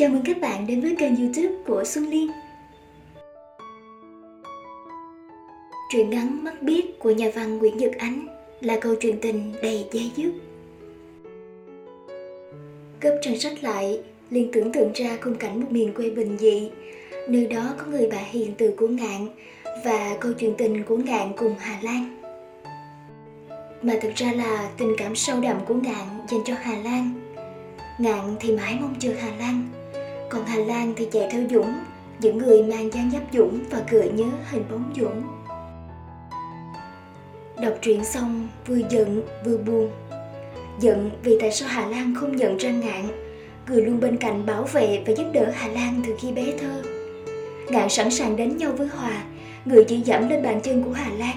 Chào mừng các bạn đến với kênh youtube của Xuân Liên. Truyện ngắn Mắt Biết của nhà văn Nguyễn Nhật Ánh là câu chuyện tình đầy dây dứt. Gấp trang sách lại, liền tưởng tượng ra khung cảnh một miền quê bình dị Nơi đó có người bà hiền từ của ngạn và câu chuyện tình của ngạn cùng Hà Lan. Mà thực ra là tình cảm sâu đậm của ngạn dành cho hà lan. Ngạn thì mãi mong chờ hà lan còn hà lan thì chạy theo dũng. Những người mang dáng dấp dũng và gợi nhớ hình bóng dũng. Đọc truyện xong, vừa giận, vừa buồn. Giận vì tại sao hà lan không nhận ra ngạn. Người luôn bên cạnh bảo vệ và giúp đỡ hà lan từ khi bé thơ. Ngạn sẵn sàng đánh nhau với hòa. Người chỉ dẫm lên bàn chân của hà lan.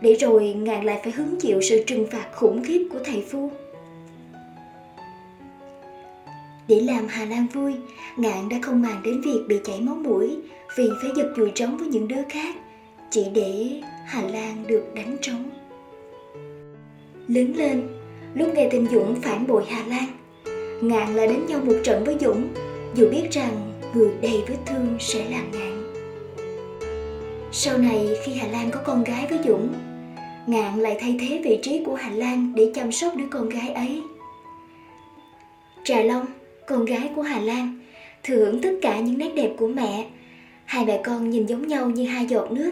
Để rồi ngạn lại phải hứng chịu sự trừng phạt khủng khiếp của thầy phu để làm hà lan vui ngạn đã không màng đến việc bị chảy máu mũi vì phải giật chùi trống với những đứa khác chỉ để hà lan được đánh trống lớn lên lúc nghe tin dũng phản bội hà lan ngạn lại đánh nhau một trận với dũng dù biết rằng người đầy vết thương sẽ là ngạn sau này khi hà lan có con gái với dũng Ngạn lại thay thế vị trí của Hà Lan để chăm sóc đứa con gái ấy. Trà Long, con gái của Hà Lan, thừa hưởng tất cả những nét đẹp của mẹ. Hai mẹ con nhìn giống nhau như hai giọt nước,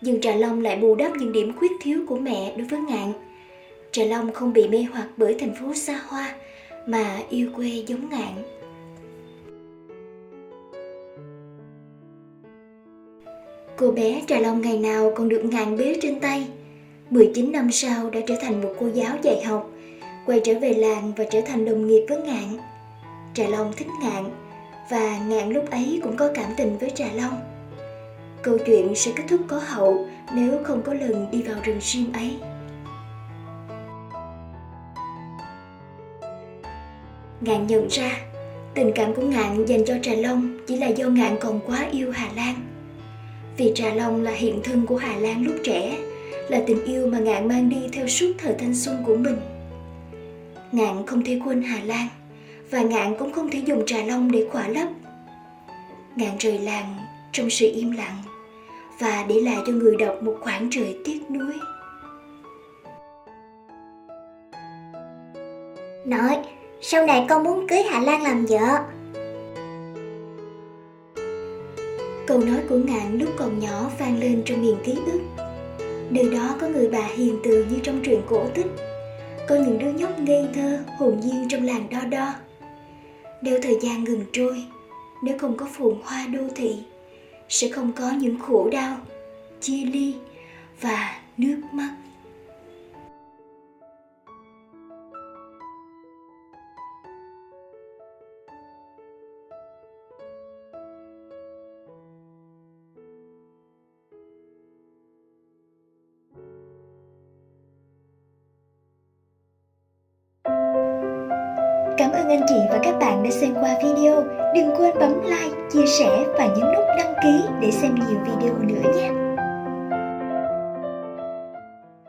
nhưng Trà Long lại bù đắp những điểm khuyết thiếu của mẹ đối với Ngạn. Trà Long không bị mê hoặc bởi thành phố xa hoa, mà yêu quê giống Ngạn. Cô bé Trà Long ngày nào còn được Ngạn bế trên tay – 19 năm sau đã trở thành một cô giáo dạy học, quay trở về làng và trở thành đồng nghiệp với Ngạn. Trà Long thích Ngạn, và Ngạn lúc ấy cũng có cảm tình với Trà Long. Câu chuyện sẽ kết thúc có hậu nếu không có lần đi vào rừng sim ấy. Ngạn nhận ra, tình cảm của Ngạn dành cho Trà Long chỉ là do Ngạn còn quá yêu Hà Lan. Vì Trà Long là hiện thân của Hà Lan lúc trẻ, là tình yêu mà ngạn mang đi theo suốt thời thanh xuân của mình ngạn không thể quên hà lan và ngạn cũng không thể dùng trà long để khỏa lấp. Ngạn rời làng trong sự im lặng và để lại cho người đọc một khoảng trời tiếc nuối. Nội sau này con muốn cưới hà lan làm vợ. Câu nói của ngạn lúc còn nhỏ vang lên trong miền ký ức. Nơi đó có người bà hiền từ như trong truyện cổ tích. Có những đứa nhóc ngây thơ hồn nhiên trong làng đo đo nếu thời gian ngừng trôi, nếu không có phồn hoa đô thị, sẽ không có những khổ đau, chia ly và nước mắt. Cảm ơn anh chị và các bạn đã xem qua video. Đừng quên bấm like, chia sẻ và nhấn nút đăng ký để xem nhiều video nữa nhé.